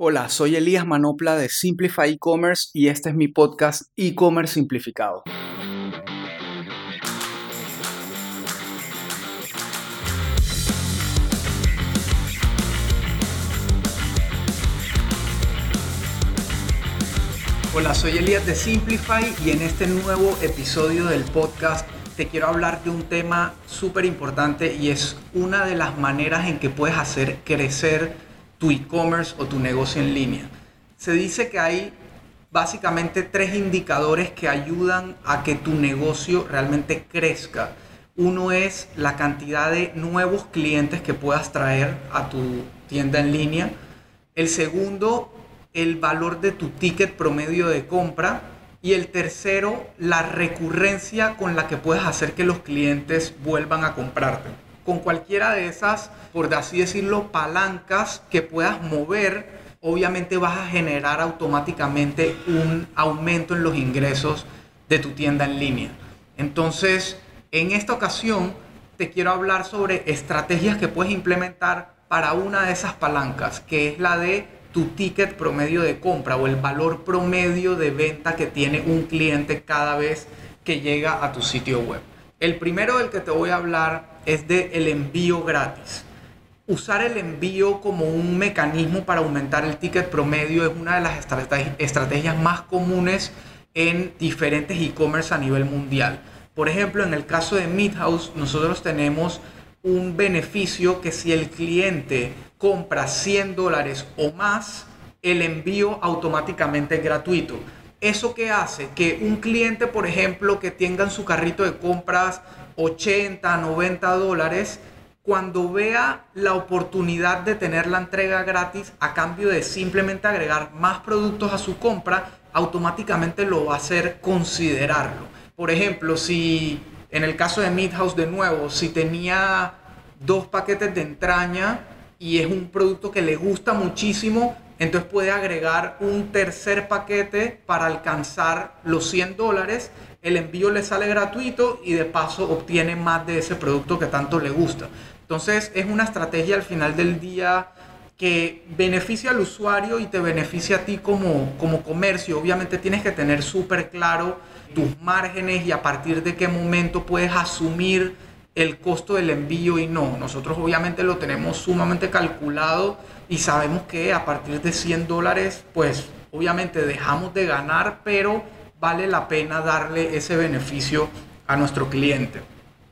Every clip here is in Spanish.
Hola, soy Elías Manopla de Simplify E-Commerce y este es mi podcast E-Commerce Simplificado. Hola, soy Elías de Simplify y en este nuevo episodio del podcast te quiero hablar de un tema súper importante y es una de las maneras en que puedes hacer crecer tu e-commerce o tu negocio en línea. Se dice que hay básicamente tres indicadores que ayudan a que tu negocio realmente crezca. Uno es la cantidad de nuevos clientes que puedas traer a tu tienda en línea. El segundo, el valor de tu ticket promedio de compra. Y el tercero, la recurrencia con la que puedes hacer que los clientes vuelvan a comprarte con cualquiera de esas, por así decirlo, palancas que puedas mover, obviamente vas a generar automáticamente un aumento en los ingresos de tu tienda en línea. Entonces, en esta ocasión te quiero hablar sobre estrategias que puedes implementar para una de esas palancas, que es la de tu ticket promedio de compra o el valor promedio de venta que tiene un cliente cada vez que llega a tu sitio web. El primero del que te voy a hablar es de el envío gratis. Usar el envío como un mecanismo para aumentar el ticket promedio es una de las estrategias más comunes en diferentes e-commerce a nivel mundial. Por ejemplo, en el caso de Midhouse, nosotros tenemos un beneficio que si el cliente compra 100 dólares o más, el envío automáticamente es gratuito. ¿Eso qué hace? Que un cliente, por ejemplo, que tenga en su carrito de compras 80, 90 dólares, cuando vea la oportunidad de tener la entrega gratis a cambio de simplemente agregar más productos a su compra, automáticamente lo va a hacer considerarlo. Por ejemplo, si en el caso de Midhouse de nuevo, si tenía dos paquetes de entraña y es un producto que le gusta muchísimo, entonces puede agregar un tercer paquete para alcanzar los 100 dólares el envío le sale gratuito y de paso obtiene más de ese producto que tanto le gusta. Entonces es una estrategia al final del día que beneficia al usuario y te beneficia a ti como, como comercio. Obviamente tienes que tener súper claro tus márgenes y a partir de qué momento puedes asumir el costo del envío y no. Nosotros obviamente lo tenemos sumamente calculado y sabemos que a partir de 100 dólares, pues obviamente dejamos de ganar, pero vale la pena darle ese beneficio a nuestro cliente.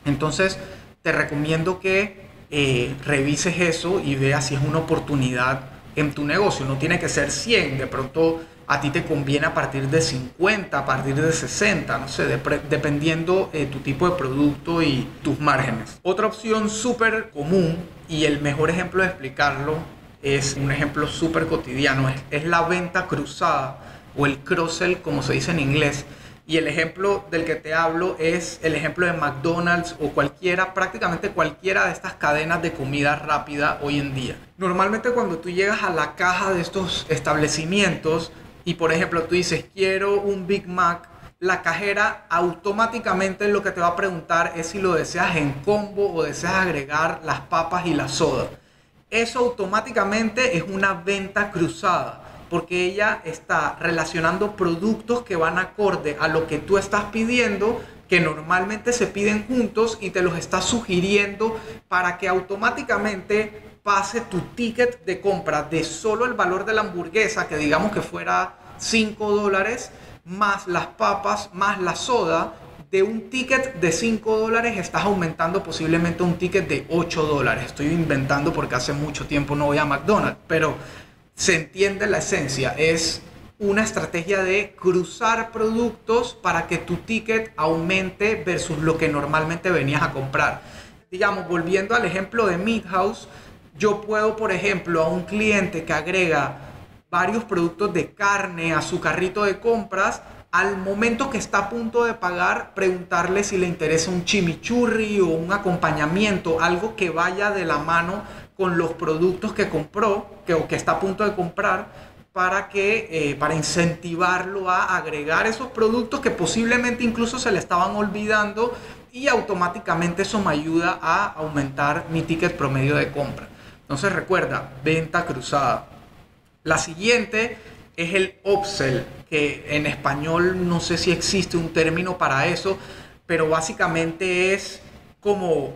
Entonces, te recomiendo que eh, revises eso y veas si es una oportunidad en tu negocio. No tiene que ser 100, de pronto a ti te conviene a partir de 50, a partir de 60, no sé, dependiendo eh, tu tipo de producto y tus márgenes. Otra opción súper común y el mejor ejemplo de explicarlo es un ejemplo súper cotidiano, es la venta cruzada o el cross-sell como se dice en inglés. Y el ejemplo del que te hablo es el ejemplo de McDonald's o cualquiera, prácticamente cualquiera de estas cadenas de comida rápida hoy en día. Normalmente cuando tú llegas a la caja de estos establecimientos y por ejemplo tú dices quiero un Big Mac, la cajera automáticamente lo que te va a preguntar es si lo deseas en combo o deseas agregar las papas y la soda. Eso automáticamente es una venta cruzada porque ella está relacionando productos que van acorde a lo que tú estás pidiendo, que normalmente se piden juntos y te los está sugiriendo para que automáticamente pase tu ticket de compra de solo el valor de la hamburguesa, que digamos que fuera 5 dólares, más las papas, más la soda, de un ticket de 5 dólares estás aumentando posiblemente un ticket de 8 dólares. Estoy inventando porque hace mucho tiempo no voy a McDonald's, pero se entiende la esencia, es una estrategia de cruzar productos para que tu ticket aumente versus lo que normalmente venías a comprar. Digamos, volviendo al ejemplo de Midhouse, yo puedo, por ejemplo, a un cliente que agrega varios productos de carne a su carrito de compras, al momento que está a punto de pagar, preguntarle si le interesa un chimichurri o un acompañamiento, algo que vaya de la mano con los productos que compró que, o que está a punto de comprar para, que, eh, para incentivarlo a agregar esos productos que posiblemente incluso se le estaban olvidando y automáticamente eso me ayuda a aumentar mi ticket promedio de compra. Entonces recuerda, venta cruzada. La siguiente es el upsell, que en español no sé si existe un término para eso, pero básicamente es como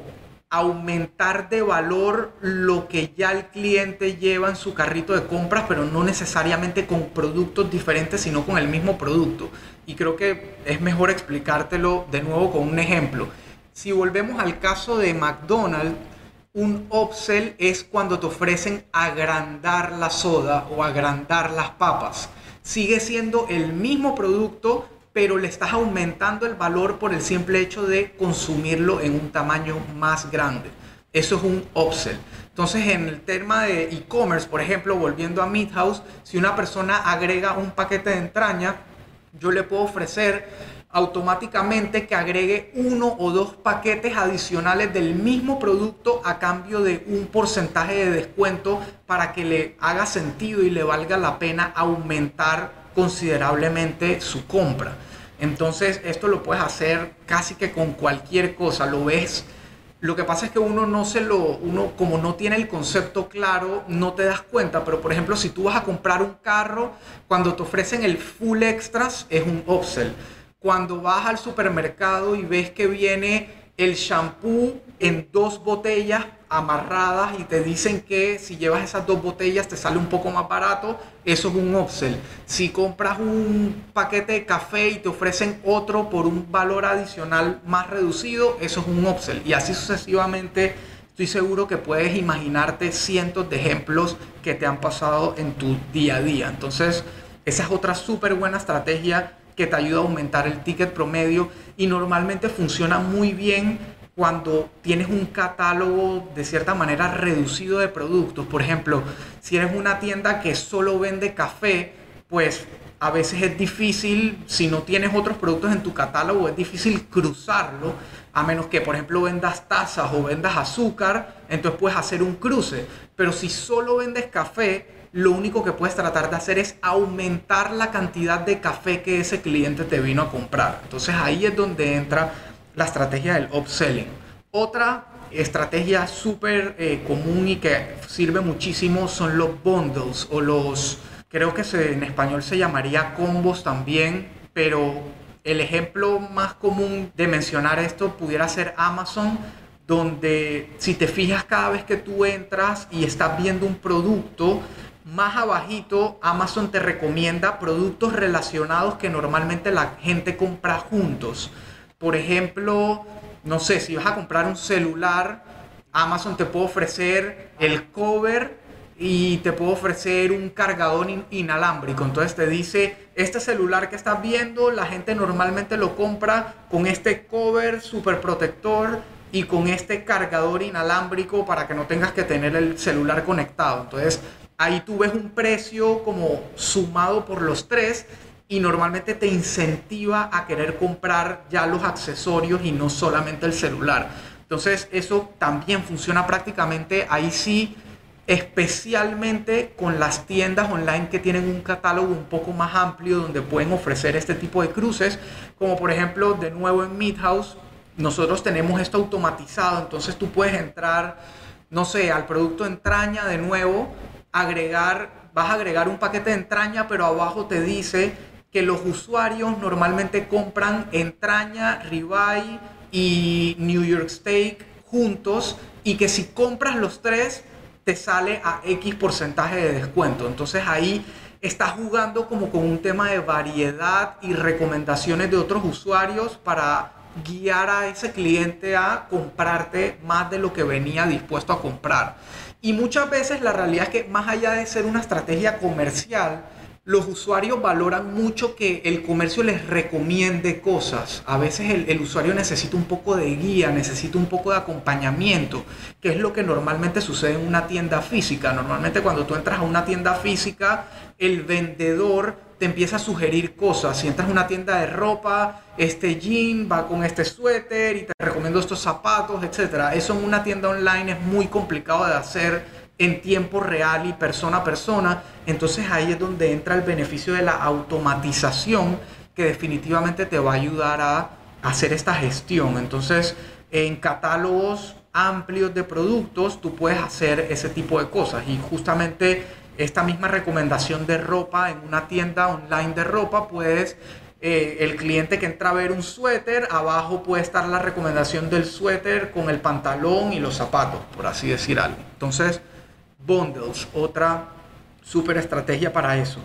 aumentar de valor lo que ya el cliente lleva en su carrito de compras, pero no necesariamente con productos diferentes, sino con el mismo producto. Y creo que es mejor explicártelo de nuevo con un ejemplo. Si volvemos al caso de McDonald's, un upsell es cuando te ofrecen agrandar la soda o agrandar las papas. Sigue siendo el mismo producto, pero le estás aumentando el valor por el simple hecho de consumirlo en un tamaño más grande. Eso es un upsell. Entonces, en el tema de e-commerce, por ejemplo, volviendo a Meat House, si una persona agrega un paquete de entraña, yo le puedo ofrecer automáticamente que agregue uno o dos paquetes adicionales del mismo producto a cambio de un porcentaje de descuento para que le haga sentido y le valga la pena aumentar considerablemente su compra. Entonces esto lo puedes hacer casi que con cualquier cosa, lo ves. Lo que pasa es que uno no se lo, uno como no tiene el concepto claro, no te das cuenta. Pero por ejemplo, si tú vas a comprar un carro, cuando te ofrecen el full extras es un upsell. Cuando vas al supermercado y ves que viene el shampoo en dos botellas amarradas y te dicen que si llevas esas dos botellas te sale un poco más barato, eso es un upsell. Si compras un paquete de café y te ofrecen otro por un valor adicional más reducido, eso es un upsell. Y así sucesivamente, estoy seguro que puedes imaginarte cientos de ejemplos que te han pasado en tu día a día. Entonces, esa es otra súper buena estrategia que te ayuda a aumentar el ticket promedio y normalmente funciona muy bien cuando tienes un catálogo de cierta manera reducido de productos. Por ejemplo, si eres una tienda que solo vende café, pues a veces es difícil, si no tienes otros productos en tu catálogo, es difícil cruzarlo, a menos que, por ejemplo, vendas tazas o vendas azúcar, entonces puedes hacer un cruce. Pero si solo vendes café, lo único que puedes tratar de hacer es aumentar la cantidad de café que ese cliente te vino a comprar. Entonces ahí es donde entra la estrategia del upselling. Otra estrategia súper eh, común y que sirve muchísimo son los bundles o los, creo que en español se llamaría combos también, pero el ejemplo más común de mencionar esto pudiera ser Amazon, donde si te fijas cada vez que tú entras y estás viendo un producto, más abajito Amazon te recomienda productos relacionados que normalmente la gente compra juntos. Por ejemplo, no sé, si vas a comprar un celular, Amazon te puede ofrecer el cover y te puede ofrecer un cargador inalámbrico. Entonces te dice, este celular que estás viendo, la gente normalmente lo compra con este cover super protector y con este cargador inalámbrico para que no tengas que tener el celular conectado. Entonces ahí tú ves un precio como sumado por los tres y normalmente te incentiva a querer comprar ya los accesorios y no solamente el celular. Entonces eso también funciona prácticamente ahí sí, especialmente con las tiendas online que tienen un catálogo un poco más amplio donde pueden ofrecer este tipo de cruces, como por ejemplo de nuevo en Midhouse, nosotros tenemos esto automatizado, entonces tú puedes entrar, no sé, al producto entraña de nuevo agregar, vas a agregar un paquete de entraña, pero abajo te dice que los usuarios normalmente compran entraña, ribeye y New York Steak juntos y que si compras los tres te sale a X porcentaje de descuento. Entonces ahí estás jugando como con un tema de variedad y recomendaciones de otros usuarios para guiar a ese cliente a comprarte más de lo que venía dispuesto a comprar. Y muchas veces la realidad es que más allá de ser una estrategia comercial, los usuarios valoran mucho que el comercio les recomiende cosas. A veces el, usuario necesita un poco de guía, necesita un poco de acompañamiento, que es lo que normalmente sucede en una tienda física. Normalmente cuando tú entras a una tienda física, el vendedor te empieza a sugerir cosas. Si entras a una tienda de ropa, este jean va con este suéter y te recomiendo estos zapatos, etc. Eso en una tienda online es muy complicado de hacer en tiempo real y persona a persona. Entonces ahí es donde entra el beneficio de la automatización que definitivamente te va a ayudar a hacer esta gestión. Entonces en catálogos amplios de productos tú puedes hacer ese tipo de cosas y justamente esta misma recomendación de ropa en una tienda online de ropa, puedes eh, el cliente que entra a ver un suéter, abajo puede estar la recomendación del suéter con el pantalón y los zapatos, por así decir algo. Entonces, bundles, otra súper estrategia para eso.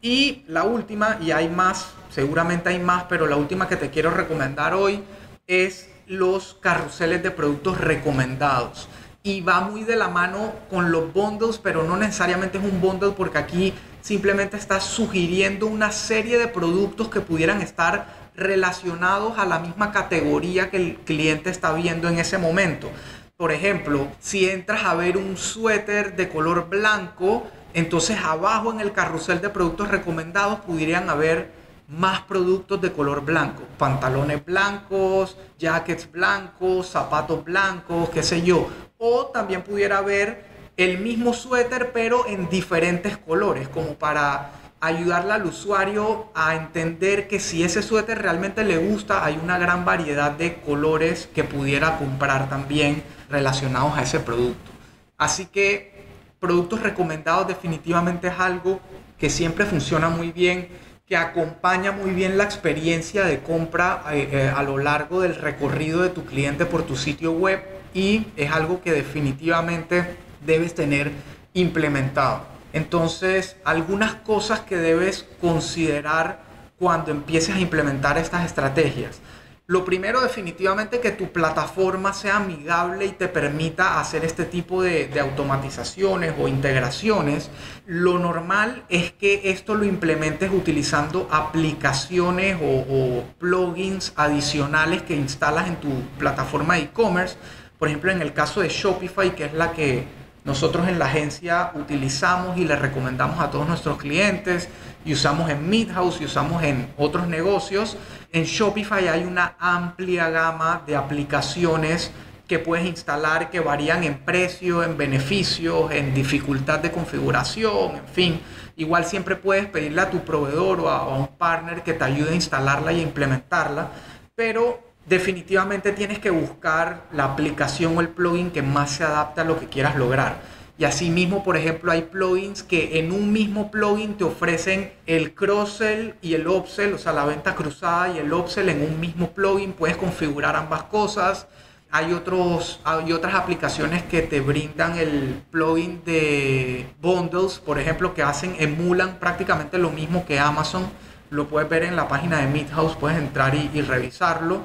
Y la última, y hay más, seguramente hay más, pero la última que te quiero recomendar hoy es los carruseles de productos recomendados. Y va muy de la mano con los bundles, pero no necesariamente es un bundle porque aquí simplemente está sugiriendo una serie de productos que pudieran estar relacionados a la misma categoría que el cliente está viendo en ese momento. Por ejemplo, si entras a ver un suéter de color blanco, entonces abajo en el carrusel de productos recomendados pudieran haber más productos de color blanco, pantalones blancos, jackets blancos, zapatos blancos, qué sé yo. O también pudiera haber el mismo suéter pero en diferentes colores, como para ayudarle al usuario a entender que si ese suéter realmente le gusta, hay una gran variedad de colores que pudiera comprar también relacionados a ese producto. Así que productos recomendados definitivamente es algo que siempre funciona muy bien que acompaña muy bien la experiencia de compra eh, eh, a lo largo del recorrido de tu cliente por tu sitio web y es algo que definitivamente debes tener implementado. Entonces, algunas cosas que debes considerar cuando empieces a implementar estas estrategias. Lo primero definitivamente que tu plataforma sea amigable y te permita hacer este tipo de, automatizaciones o integraciones. Lo normal es que esto lo implementes utilizando aplicaciones o, o plugins adicionales que instalas en tu plataforma de e-commerce. Por ejemplo, en el caso de Shopify, que es la que nosotros en la agencia utilizamos y le recomendamos a todos nuestros clientes y usamos en Midhouse y usamos en otros negocios. En Shopify hay una amplia gama de aplicaciones que puedes instalar que varían en precio, en beneficios, en dificultad de configuración, en fin. Igual siempre puedes pedirle a tu proveedor o a, un partner que te ayude a instalarla y a implementarla, pero definitivamente tienes que buscar la aplicación o el plugin que más se adapte a lo que quieras lograr. Y asimismo, por ejemplo, hay plugins que en un mismo plugin te ofrecen el cross-sell y el upsell, o sea, la venta cruzada y el upsell en un mismo plugin. Puedes configurar ambas cosas. Hay, otros, hay otras aplicaciones que te brindan el plugin de bundles, por ejemplo, que hacen, emulan prácticamente lo mismo que Amazon. Lo puedes ver en la página de Midhouse, puedes entrar y revisarlo.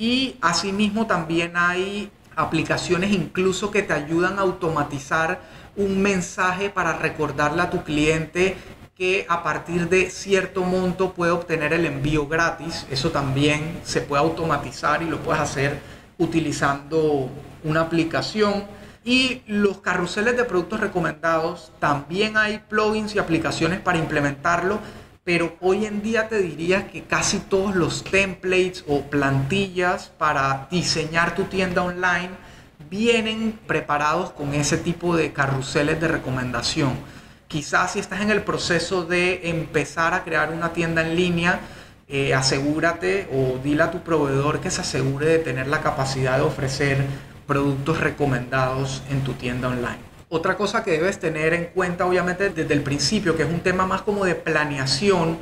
Y asimismo también hay aplicaciones incluso que te ayudan a automatizar un mensaje para recordarle a tu cliente que a partir de cierto monto puede obtener el envío gratis. Eso también se puede automatizar y lo puedes hacer utilizando una aplicación. Y los carruseles de productos recomendados, también hay plugins y aplicaciones para implementarlo pero hoy en día te diría que casi todos los templates o plantillas para diseñar tu tienda online vienen preparados con ese tipo de carruseles de recomendación. Quizás si estás en el proceso de empezar a crear una tienda en línea, eh, asegúrate o dile a tu proveedor que se asegure de tener la capacidad de ofrecer productos recomendados en tu tienda online. Otra cosa que debes tener en cuenta, obviamente, desde el principio, que es un tema más como de planeación,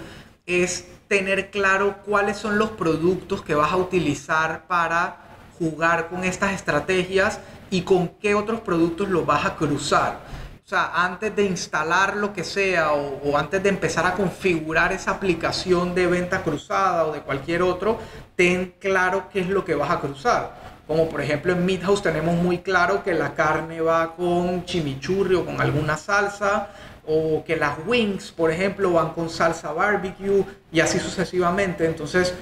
es tener claro cuáles son los productos que vas a utilizar para jugar con estas estrategias y con qué otros productos los vas a cruzar. O sea, antes de instalar lo que sea o, antes de empezar a configurar esa aplicación de venta cruzada o de cualquier otro, ten claro qué es lo que vas a cruzar. Como por ejemplo en Midhouse tenemos muy claro que la carne va con chimichurri o con alguna salsa, o que las wings, por ejemplo, van con salsa barbecue y así sucesivamente. Entonces,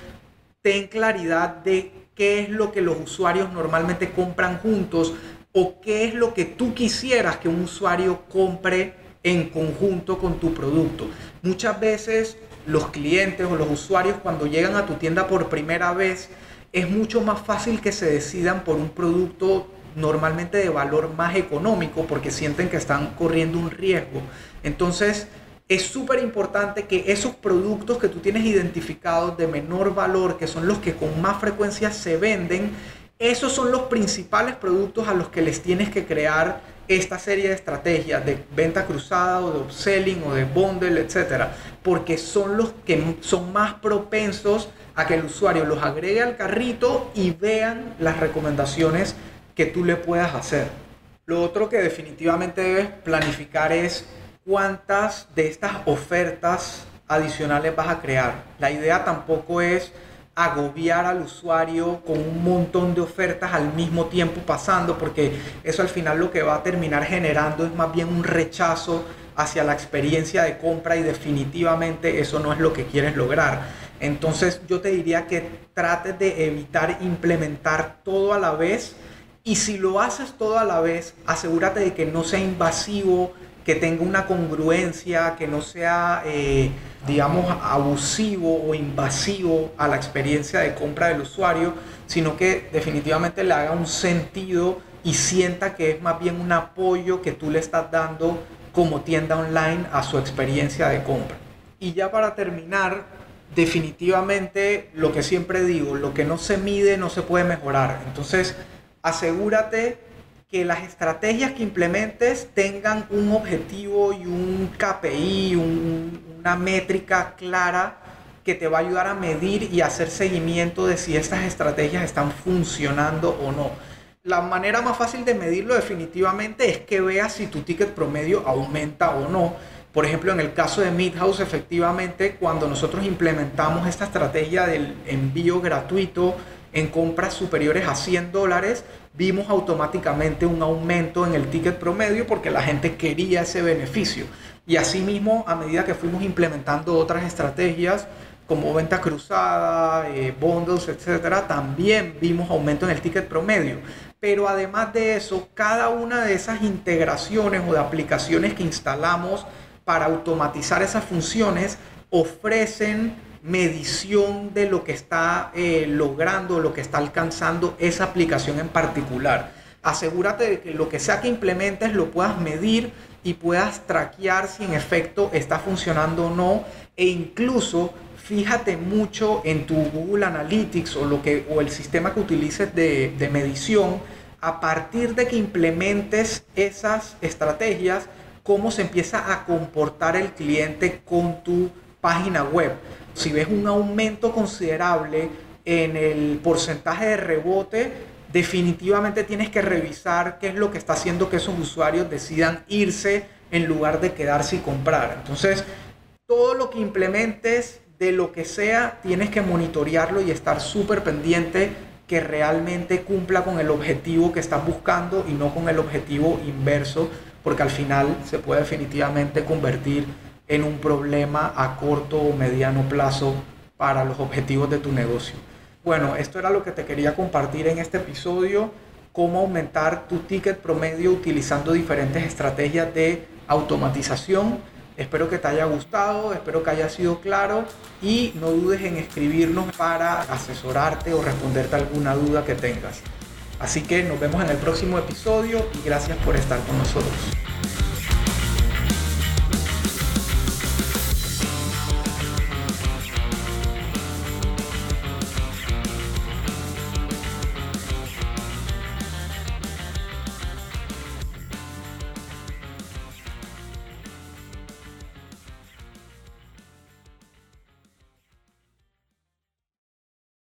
ten claridad de qué es lo que los usuarios normalmente compran juntos o qué es lo que tú quisieras que un usuario compre en conjunto con tu producto. Muchas veces los clientes o los usuarios cuando llegan a tu tienda por primera vez es mucho más fácil que se decidan por un producto normalmente de valor más económico porque sienten que están corriendo un riesgo. Entonces, es súper importante que esos productos que tú tienes identificados de menor valor, que son los que con más frecuencia se venden, esos son los principales productos a los que les tienes que crear esta serie de estrategias de venta cruzada o de upselling o de bundle, etcétera, porque son los que son más propensos a que el usuario los agregue al carrito y vean las recomendaciones que tú le puedas hacer. Lo otro que definitivamente debes planificar es cuántas de estas ofertas adicionales vas a crear. La idea tampoco es agobiar al usuario con un montón de ofertas al mismo tiempo pasando, porque eso al final lo que va a terminar generando es más bien un rechazo hacia la experiencia de compra y definitivamente eso no es lo que quieres lograr. Entonces yo te diría que trates de evitar implementar todo a la vez y si lo haces todo a la vez, asegúrate de que no sea invasivo, que tenga una congruencia, que no sea, eh, digamos, abusivo o invasivo a la experiencia de compra del usuario, sino que definitivamente le haga un sentido y sienta que es más bien un apoyo que tú le estás dando como tienda online a su experiencia de compra. Y ya para terminar, definitivamente lo que siempre digo, lo que no se mide no se puede mejorar. Entonces, asegúrate que las estrategias que implementes tengan un objetivo y un KPI, una métrica clara que te va a ayudar a medir y hacer seguimiento de si estas estrategias están funcionando o no. La manera más fácil de medirlo definitivamente es que veas si tu ticket promedio aumenta o no. Por ejemplo, en el caso de Midhouse, efectivamente, cuando nosotros implementamos esta estrategia del envío gratuito en compras superiores a 100 dólares, vimos automáticamente un aumento en el ticket promedio porque la gente quería ese beneficio. Y asimismo, a medida que fuimos implementando otras estrategias como venta cruzada, eh, bundles, etcétera, también vimos aumento en el ticket promedio. Pero además de eso, cada una de esas integraciones o de aplicaciones que instalamos para automatizar esas funciones ofrecen medición de lo que está eh, logrando, lo que está alcanzando esa aplicación en particular. Asegúrate de que lo que sea que implementes lo puedas medir y puedas traquear si en efecto está funcionando o no e incluso fíjate mucho en tu Google Analytics o, lo que, o el sistema que utilices de, de medición a partir de que implementes esas estrategias, cómo se empieza a comportar el cliente con tu página web si ves un aumento considerable en el porcentaje de rebote, definitivamente tienes que revisar qué es lo que está haciendo que esos usuarios decidan irse en lugar de quedarse y comprar. Entonces, todo lo que implementes de lo que sea, tienes que monitorearlo y estar súper pendiente que realmente cumpla con el objetivo que estás buscando y no con el objetivo inverso, porque al final se puede definitivamente convertir en un problema a corto o mediano plazo para los objetivos de tu negocio. Bueno, esto era lo que te quería compartir en este episodio, cómo aumentar tu ticket promedio utilizando diferentes estrategias de automatización. Espero que te haya gustado, espero que haya sido claro y no dudes en escribirnos para asesorarte o responderte alguna duda que tengas. Así que nos vemos en el próximo episodio y gracias por estar con nosotros.